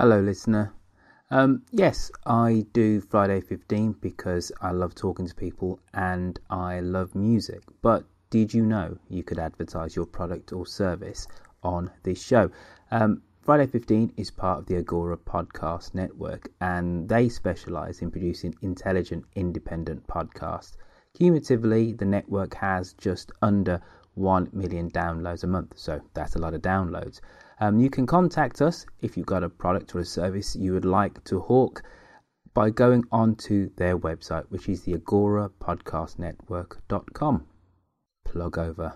Hello, listener. Um, yes, I do Friday 15 because I love talking to people and I love music. But did you know you could advertise your product or service on this show? Um, Friday 15 is part of the Agora Podcast Network and they specialize in producing intelligent, independent podcasts. Cumulatively, the network has just under 1 million downloads a month, so that's a lot of downloads. Um, you can contact us if you've got a product or a service you would like to hawk by going onto their website, which is the Agora Podcast Network.com. Plug over.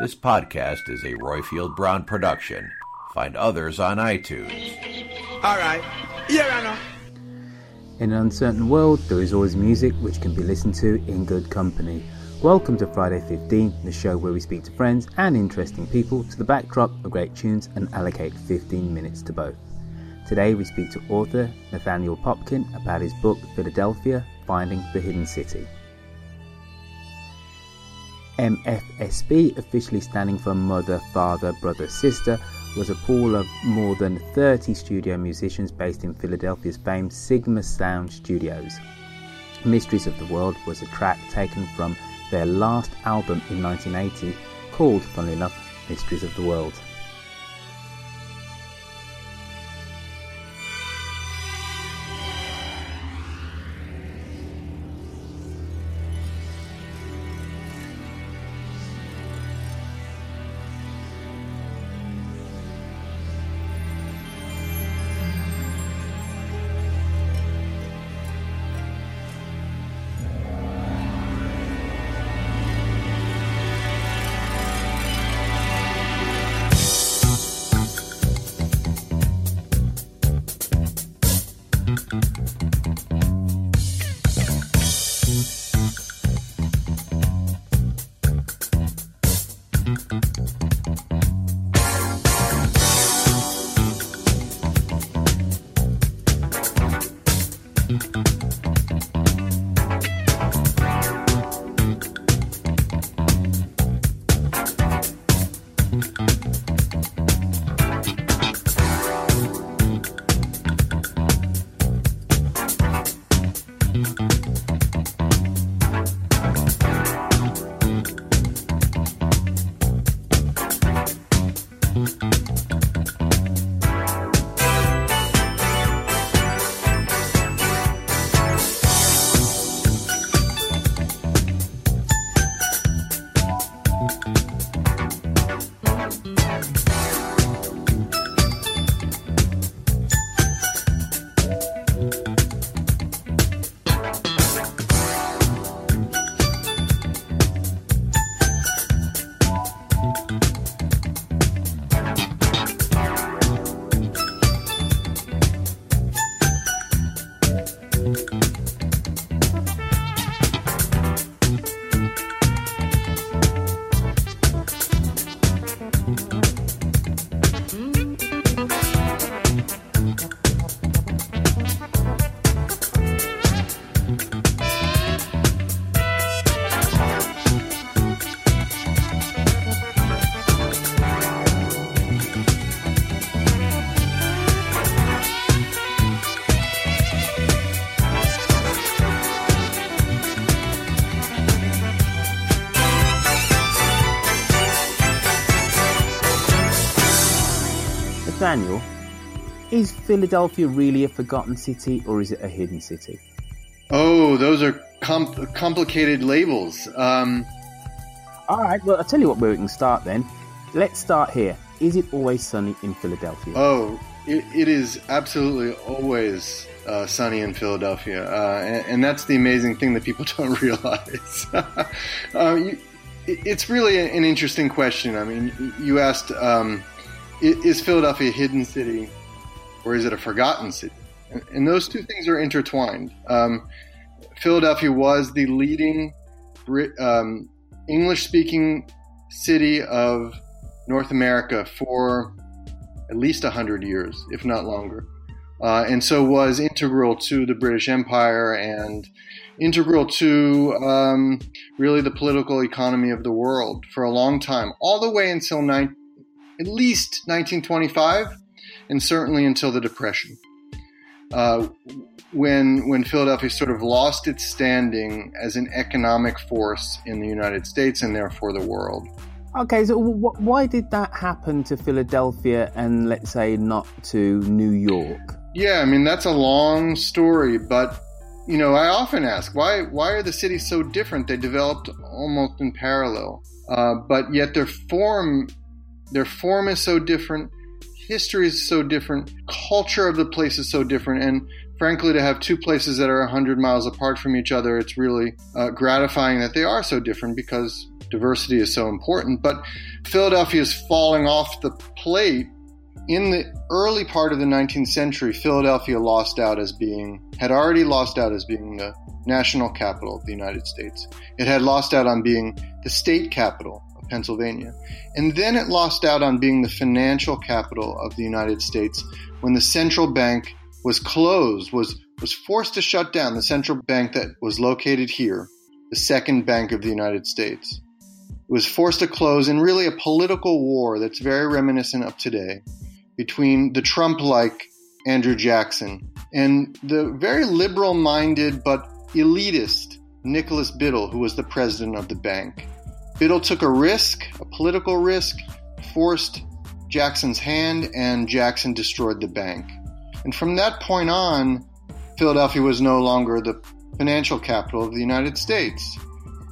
This podcast is a Roifield Brown production. Find others on iTunes. All right. Yeah, I know. In an uncertain world, there is always music which can be listened to in good company. Welcome to Friday 15, the show where we speak to friends and interesting people to the backdrop of great tunes and allocate 15 minutes to both. Today we speak to author Nathaniel Popkin about his book Philadelphia Finding the Hidden City. MFSB, officially standing for Mother, Father, Brother, Sister, was a pool of more than 30 studio musicians based in Philadelphia's famed Sigma Sound Studios. Mysteries of the World was a track taken from their last album in 1980 called, funnily enough, Mysteries of the World. Philadelphia really a forgotten city or is it a hidden city? Oh, those are comp- complicated labels. Um, All right, well, I'll tell you what, where we can start then. Let's start here. Is it always sunny in Philadelphia? oh, it, it is absolutely always uh, sunny in Philadelphia, uh, and, and that's the amazing thing that people don't realize. uh, you, it's really an interesting question. I mean, you asked, um, is Philadelphia a hidden city or is it a forgotten city? And those two things are intertwined. Um, Philadelphia was the leading um, English speaking city of North America for at least 100 years, if not longer. Uh, and so was integral to the British Empire and integral to um, really the political economy of the world for a long time, all the way until ni- at least 1925, and certainly until the Depression, uh, when when Philadelphia sort of lost its standing as an economic force in the United States and therefore the world. Okay, so w- why did that happen to Philadelphia and let's say not to New York? Yeah, I mean that's a long story, but you know, I often ask why why are the cities so different? They developed almost in parallel, uh, but yet their form their form is so different, history is so different, culture of the place is so different, and frankly, to have two places that are 100 miles apart from each other, it's really uh, gratifying that they are so different because diversity is so important. But Philadelphia is falling off the plate in the early part of the 19th century, Philadelphia lost out as being, had already lost out as being the national capital of the United States. It had lost out on being the state capital Pennsylvania. And then it lost out on being the financial capital of the United States when the central bank was closed, was, was forced to shut down the central bank that was located here, the second bank of the United States. It was forced to close in really a political war that's very reminiscent of today between the Trump like Andrew Jackson and the very liberal minded but elitist Nicholas Biddle, who was the president of the bank. Biddle took a risk, a political risk, forced Jackson's hand, and Jackson destroyed the bank. And from that point on, Philadelphia was no longer the financial capital of the United States.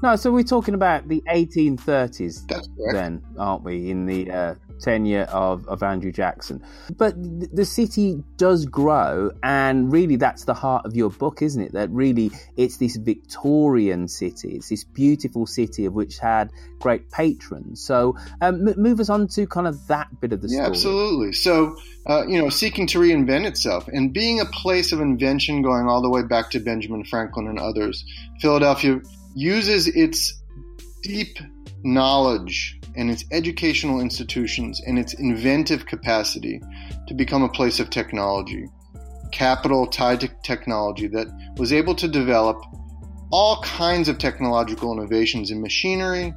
No, so we're talking about the 1830s That's then, aren't we? In the uh, tenure of, of Andrew Jackson. But the city does grow, and really that's the heart of your book, isn't it? That really it's this Victorian city, it's this beautiful city of which had great patrons. So um, move us on to kind of that bit of the story. yeah, absolutely. So, uh, you know, seeking to reinvent itself and being a place of invention going all the way back to Benjamin Franklin and others, Philadelphia uses its deep knowledge and its educational institutions and its inventive capacity to become a place of technology, capital tied to technology that was able to develop all kinds of technological innovations in machinery,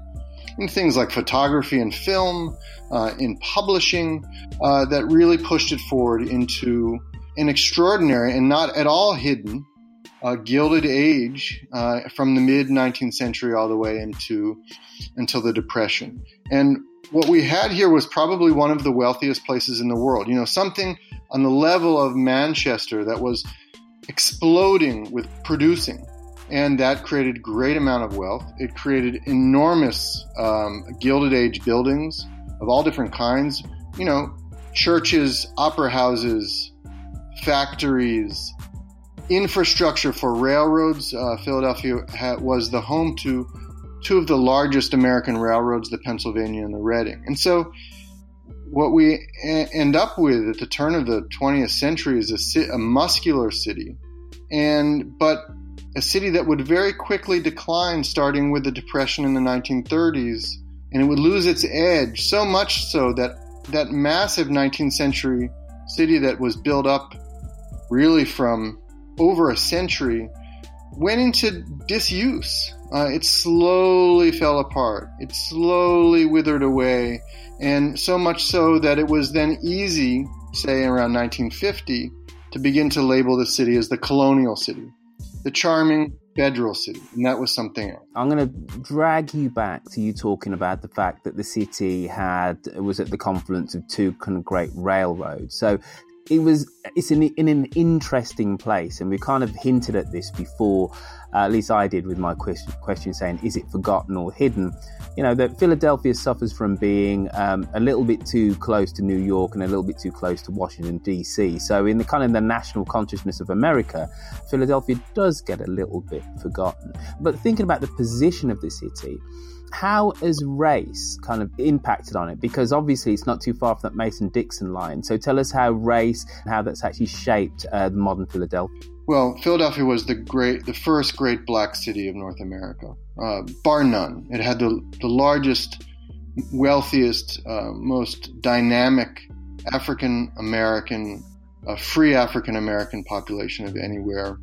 in things like photography and film, uh, in publishing, uh, that really pushed it forward into an extraordinary and not at all hidden uh, Gilded Age uh, from the mid 19th century all the way into until the Depression. And what we had here was probably one of the wealthiest places in the world. You know, something on the level of Manchester that was exploding with producing. And that created great amount of wealth. It created enormous um, Gilded Age buildings of all different kinds. You know, churches, opera houses, factories, infrastructure for railroads. Uh, Philadelphia ha- was the home to two of the largest American railroads, the Pennsylvania and the Reading. And so, what we a- end up with at the turn of the 20th century is a, ci- a muscular city, and but a city that would very quickly decline, starting with the Depression in the 1930s, and it would lose its edge so much so that that massive 19th century city that was built up really from over a century went into disuse. Uh, it slowly fell apart. It slowly withered away. And so much so that it was then easy, say around 1950, to begin to label the city as the colonial city, the charming federal city. And that was something else. I'm going to drag you back to you talking about the fact that the city had was at the confluence of two kind of great railroads. So it was it's in, in an interesting place and we kind of hinted at this before at least i did with my question, question saying is it forgotten or hidden you know that philadelphia suffers from being um, a little bit too close to new york and a little bit too close to washington dc so in the kind of the national consciousness of america philadelphia does get a little bit forgotten but thinking about the position of the city how has race kind of impacted on it? Because obviously it's not too far from that Mason Dixon line. So tell us how race, and how that's actually shaped uh, the modern Philadelphia. Well, Philadelphia was the great, the first great black city of North America, uh, bar none. It had the the largest, wealthiest, uh, most dynamic African American, uh, free African American population of anywhere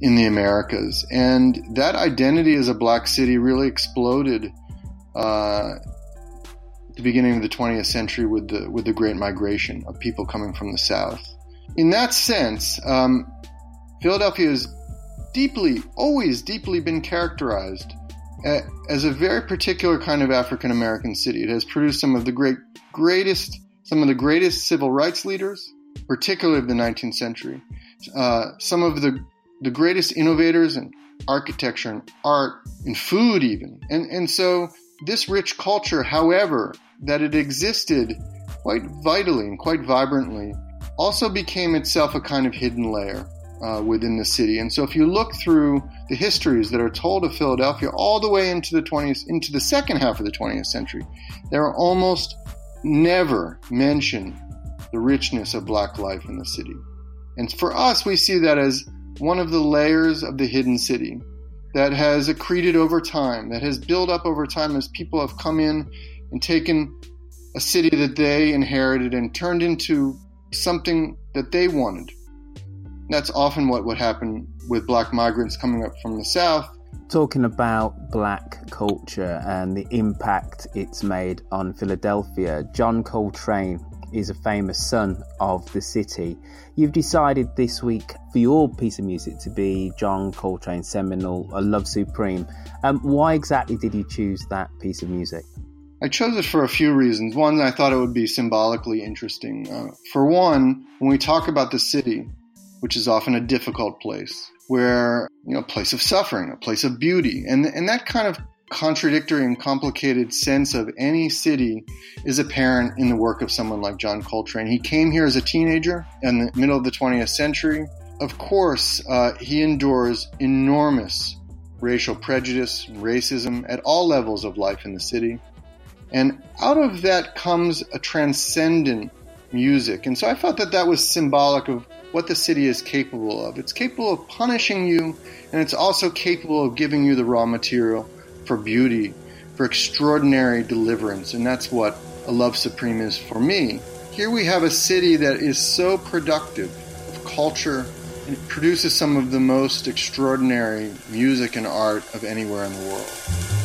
in the Americas. And that identity as a black city really exploded uh, at the beginning of the 20th century with the with the Great Migration of people coming from the South. In that sense, um, Philadelphia has deeply, always deeply been characterized as a very particular kind of African American city. It has produced some of the great, greatest, some of the greatest civil rights leaders, particularly of the 19th century. Uh, some of the the greatest innovators in architecture and art and food even. And, and so this rich culture, however, that it existed quite vitally and quite vibrantly, also became itself a kind of hidden layer uh, within the city. And so if you look through the histories that are told of Philadelphia all the way into the 20th, into the second half of the 20th century, there are almost never mention the richness of black life in the city. And for us, we see that as one of the layers of the hidden city that has accreted over time, that has built up over time as people have come in and taken a city that they inherited and turned into something that they wanted. That's often what would happen with black migrants coming up from the South. Talking about black culture and the impact it's made on Philadelphia, John Coltrane is a famous son of the city. You've decided this week for your piece of music to be John Coltrane's seminal "A Love Supreme." Um, why exactly did you choose that piece of music? I chose it for a few reasons. One, I thought it would be symbolically interesting. Uh, for one, when we talk about the city, which is often a difficult place, where you know, a place of suffering, a place of beauty, and and that kind of contradictory and complicated sense of any city is apparent in the work of someone like John Coltrane. He came here as a teenager in the middle of the 20th century. Of course, uh, he endures enormous racial prejudice, racism at all levels of life in the city. And out of that comes a transcendent music. And so I felt that that was symbolic of what the city is capable of. It's capable of punishing you, and it's also capable of giving you the raw material for beauty, for extraordinary deliverance. And that's what a love supreme is for me. Here we have a city that is so productive of culture and it produces some of the most extraordinary music and art of anywhere in the world.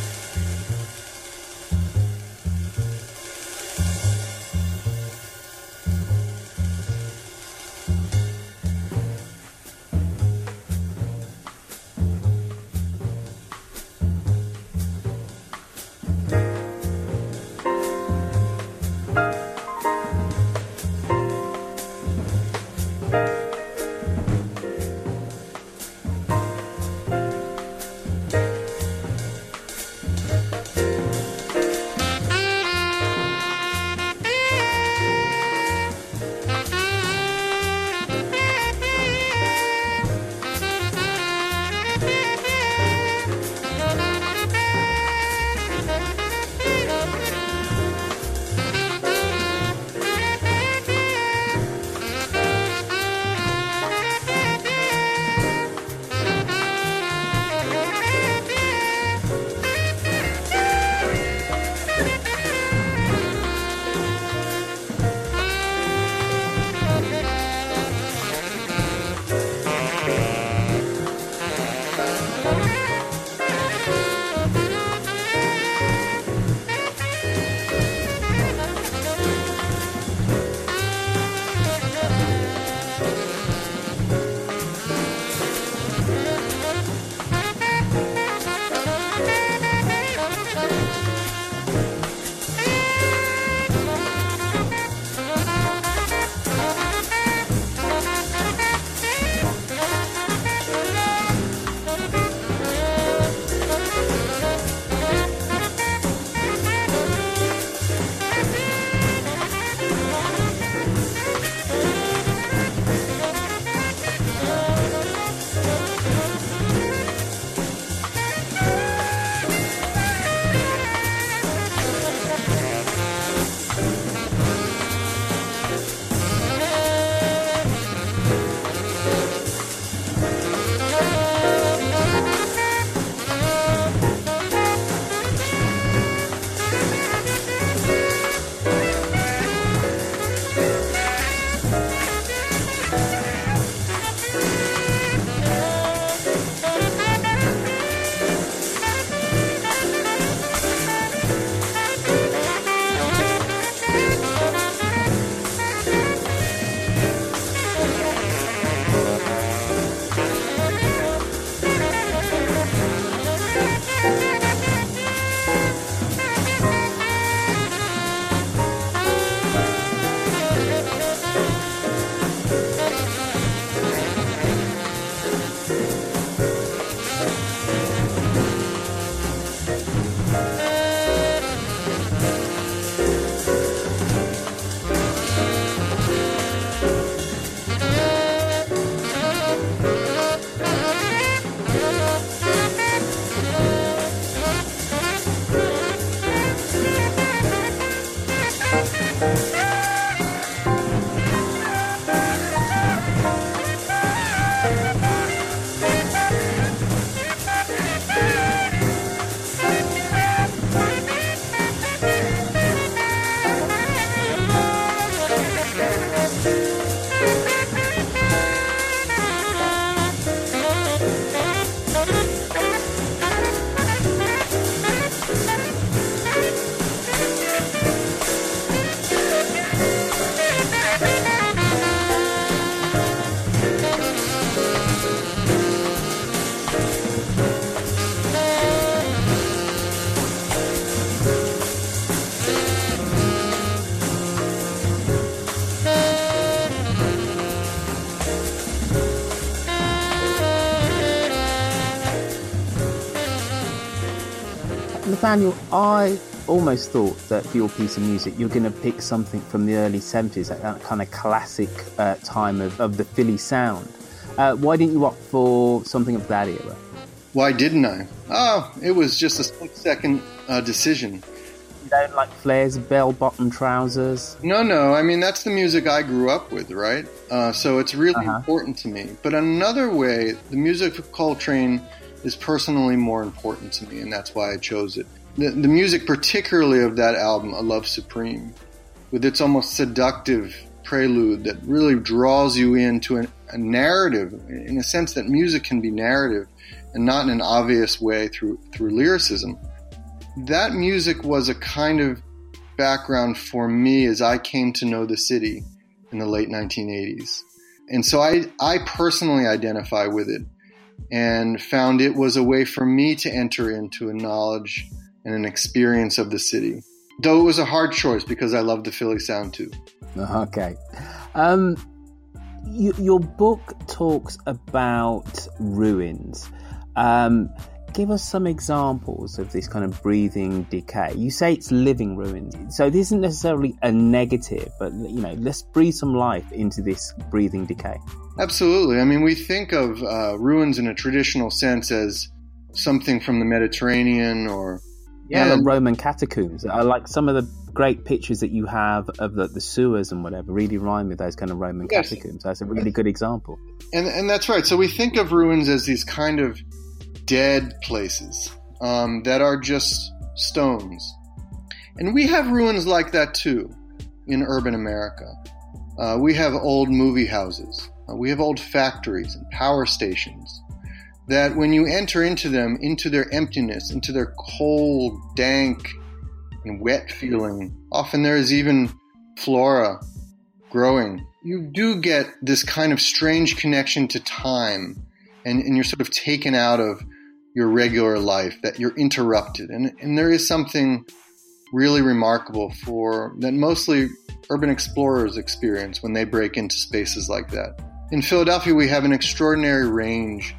Nathaniel, I almost thought that for your piece of music, you're going to pick something from the early 70s, that kind of classic uh, time of, of the Philly sound. Uh, why didn't you opt for something of that era? Why didn't I? Oh, it was just a split second uh, decision. You don't like flares, bell bottom trousers? No, no. I mean, that's the music I grew up with, right? Uh, so it's really Uh-huh. important to me. But another way, the music of Coltrane is personally more important to me, and that's why I chose it. The, the music, particularly of that album, A Love Supreme, with its almost seductive prelude that really draws you into an, a narrative, in a sense that music can be narrative and not in an obvious way through, through lyricism. That music was a kind of background for me as I came to know the city in the late 1980s. And so I, I personally identify with it and found it was a way for me to enter into a knowledge and an experience of the city. Though it was a hard choice because I love the Philly sound too. Okay. Um, you, your book talks about ruins. Um, give us some examples of this kind of breathing decay. You say it's living ruins, so it isn't necessarily a negative, but you know, let's breathe some life into this breathing decay. Absolutely. I mean, we think of uh, ruins in a traditional sense as something from the Mediterranean or Yeah, the Roman catacombs. I like some of the great pictures that you have of the, the sewers and whatever. Really rhyme with those kind of Roman Yes. catacombs. That's a really good example. And, and that's right. So we think of ruins as these kind of dead places um, that are just stones. And we have ruins like that too in urban America. Uh, we have old movie houses. Uh, we have old factories and power stations that when you enter into them, into their emptiness, into their cold, dank, and wet feeling, often there is even flora growing. You do get this kind of strange connection to time, and, and you're sort of taken out of your regular life, that you're interrupted. And, and there is something really remarkable for that mostly urban explorers experience when they break into spaces like that. In Philadelphia, we have an extraordinary range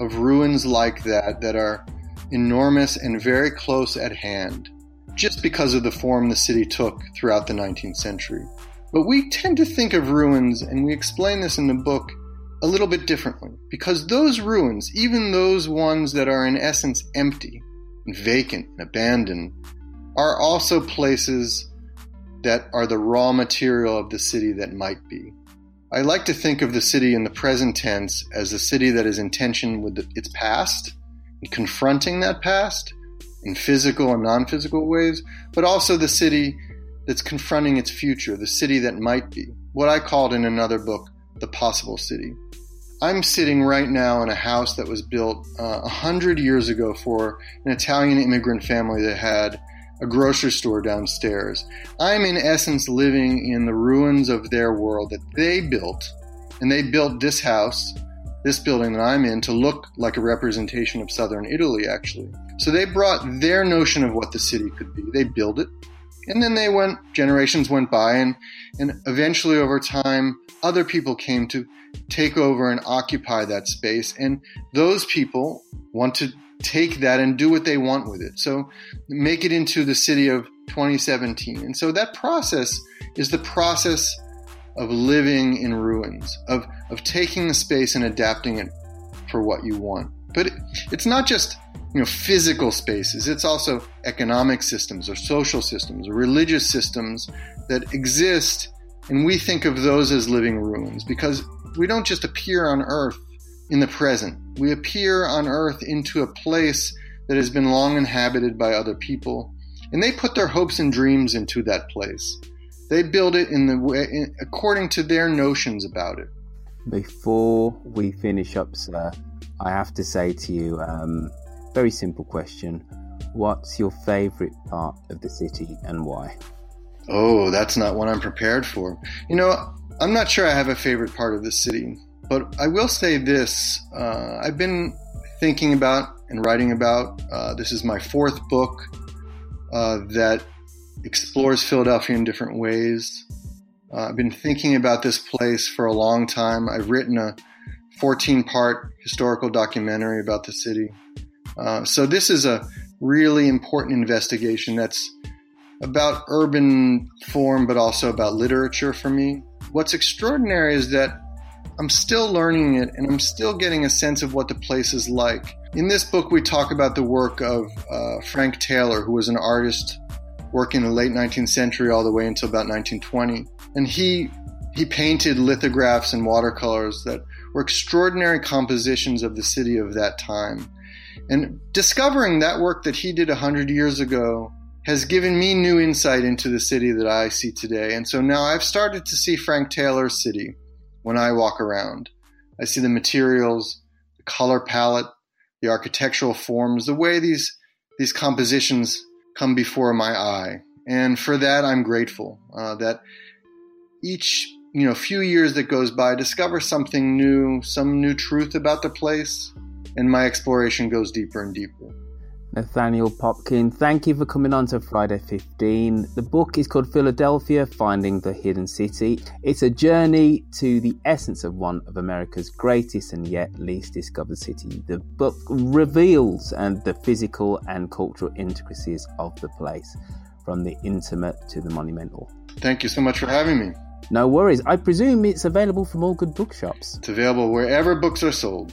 of ruins like that that are enormous and very close at hand, just because of the form the city took throughout the 19th century. But we tend to think of ruins, and we explain this in the book, a little bit differently. Because those ruins, even those ones that are in essence empty and vacant and abandoned, are also places that are the raw material of the city that might be. I like to think of the city in the present tense as a city that is in tension with its past, and confronting that past in physical and non physical ways, but also the city that's confronting its future, the city that might be. What I called in another book, the possible city. I'm sitting right now in a house that was built uh, a uh, hundred years ago for an Italian immigrant family that had a grocery store downstairs. I'm in essence living in the ruins of their world that they built, and they built this house, this building that I'm in, to look like a representation of southern Italy, actually. So they brought their notion of what the city could be. They built it, and then they went, generations went by, and, and eventually over time, other people came to take over and occupy that space. And those people want to take that and do what they want with it. So make it into the city of 2017. And so that process is the process of living in ruins, of, of taking the space and adapting it for what you want. But it, it's not just you know physical spaces it's also economic systems or social systems or religious systems that exist and we think of those as living ruins because we don't just appear on earth in the present we appear on earth into a place that has been long inhabited by other people and they put their hopes and dreams into that place they build it in the way in, according to their notions about it before we finish up sir i have to say to you um, very simple question. What's your favorite part of the city and why? Oh, that's not what I'm prepared for. You know, I'm not sure I have a favorite part of the city, but I will say this. Uh, I've been thinking about and writing about, uh, this is my fourth book uh, that explores Philadelphia in different ways. Uh, I've been thinking about this place for a long time. I've written a 14 part historical documentary about the city. Uh, so this is a really important investigation that's about urban form, but also about literature for me. What's extraordinary is that I'm still learning it and I'm still getting a sense of what the place is like. In this book, we talk about the work of uh, Frank Taylor, who was an artist working in the late 19th century all the way until about 1920. And he, he painted lithographs and watercolors that were extraordinary compositions of the city of that time. And discovering that work that he did 100 years ago has given me new insight into the city that I see today. And so now I've started to see Frank Taylor's city when I walk around. I see the materials, the color palette, the architectural forms, the way these these compositions come before my eye, and for that I'm grateful. Uh, that each you know few years that goes by, I discover something new, some new truth about the place, and my exploration goes deeper and deeper. Nathaniel Popkin, thank you for coming on to Friday 15. The book is called Philadelphia Finding the Hidden City. It's a journey to the essence of one of America's greatest and yet least discovered cities. The book reveals and the physical and cultural intricacies of the place, from the intimate to the monumental. Thank you so much for having me. No worries. I presume it's available from all good bookshops. It's available wherever books are sold.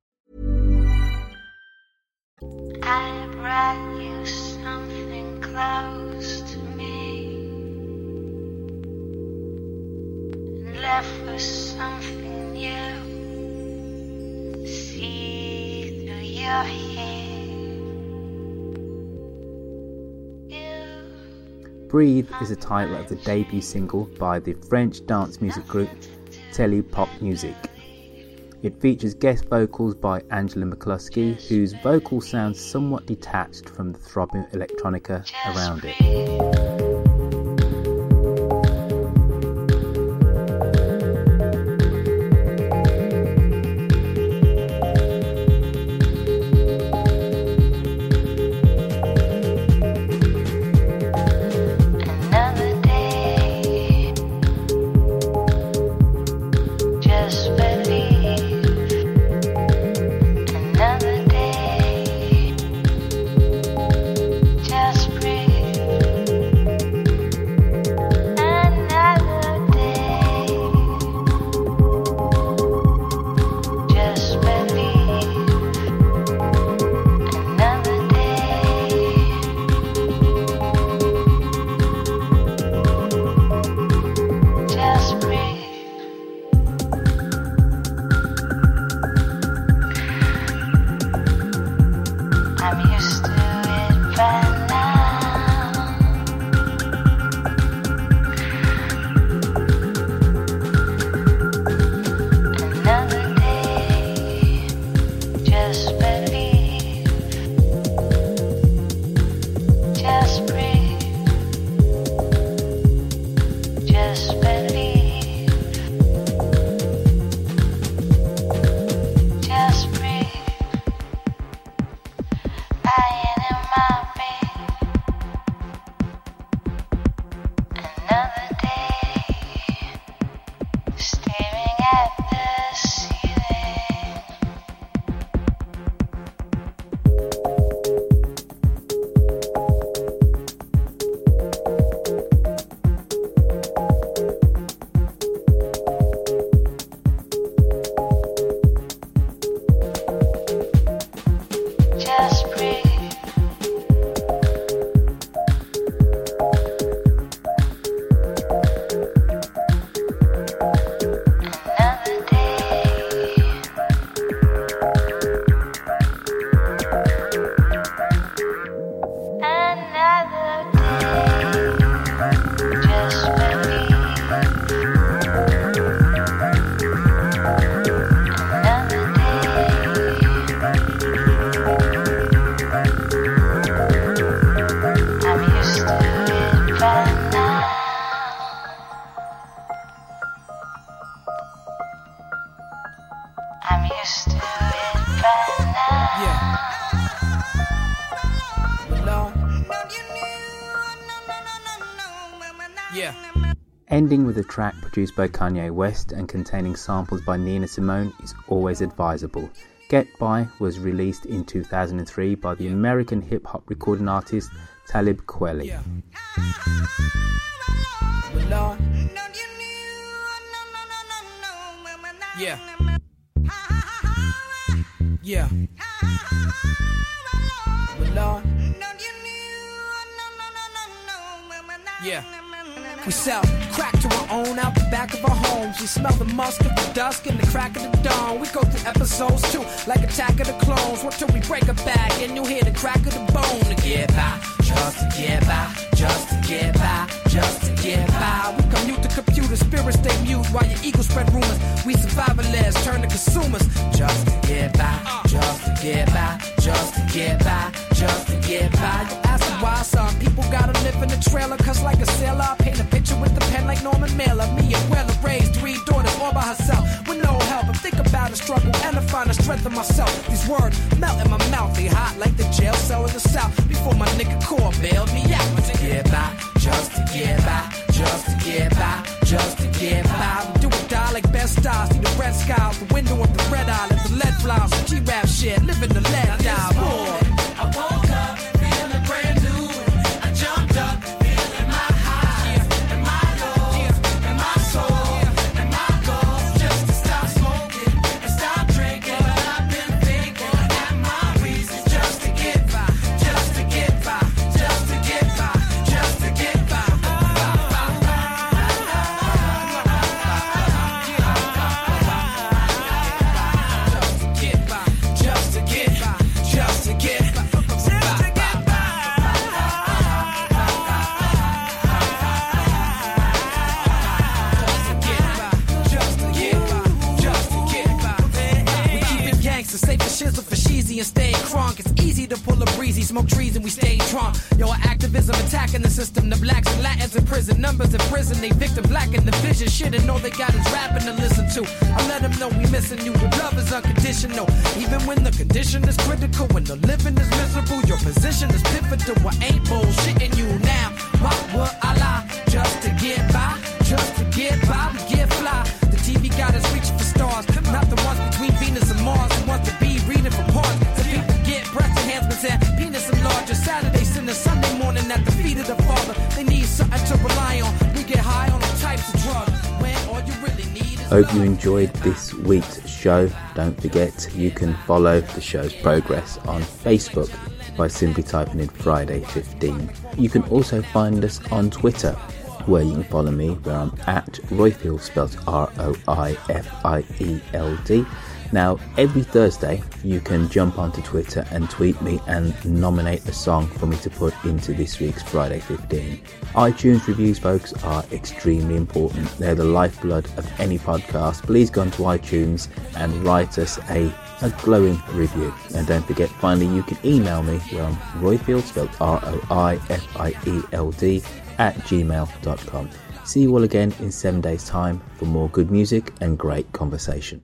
Breathe is the title of the debut single by the French dance music group Tele Pop Music. It features guest vocals by Angela McCluskey, whose vocal sounds somewhat detached from the throbbing electronica around it. Produced by Kanye West and containing samples by Nina Simone is always advisable. Get By was released in 2003 by the American hip hop recording artist Talib Kweli. Yeah. Yeah. Yeah. Yeah. We sell We smell the musk of the dusk and the crack of the dawn. We go through episodes too, like Attack of the Clones. What till we break a back and you hear the crack of the bone to get by, just to get by, just to get by, just to get by. We commute the computer, spirits stay mute while your ego spread rumors. We survivalists turn to consumers, just to get by, just to get by, just to get by, just to get by. You ask why some people gotta live in a trailer, cause like a sailor, I paint a picture with the pen like Norman Mailer. Me and Weller raised three daughters all by herself with no think about the struggle and I find the strength in myself. These words melt in my mouth, they hot like the jail cell in the south. Before my nigga core bailed me out. Just to get by, just to get by, just to get by, just to get by. We do or die like best stars. See the red sky out the window of the red eye. Let the lead fly. Some G-rap shit, living the lead die. Attacking the system. The blacks and Latins in prison, numbers in prison. They victim black in the vision. Shit, and all they got is rapping to listen to. I let them know we missing you. The love is unconditional. Even when the condition is critical, when the living is miserable, your position is pivotal. I ain't bullshitting you now. Why would I lie? Just to get Hope you enjoyed this week's show. Don't forget you can follow the show's progress on Facebook by simply typing in Friday 15. You can also find us on Twitter where you can follow me where I'm at Roifield spelled R O I F I E L D. Now, every Thursday, you can jump onto Twitter and tweet me and nominate a song for me to put into this week's Friday 15. iTunes reviews, folks, are extremely important. They're the lifeblood of any podcast. Please go onto iTunes and write us a, a glowing review. And don't forget, finally, you can email me where I'm Roifield, spelled R O I F I E L D, at gmail.com. See you all again in seven days' time for more good music and great conversation.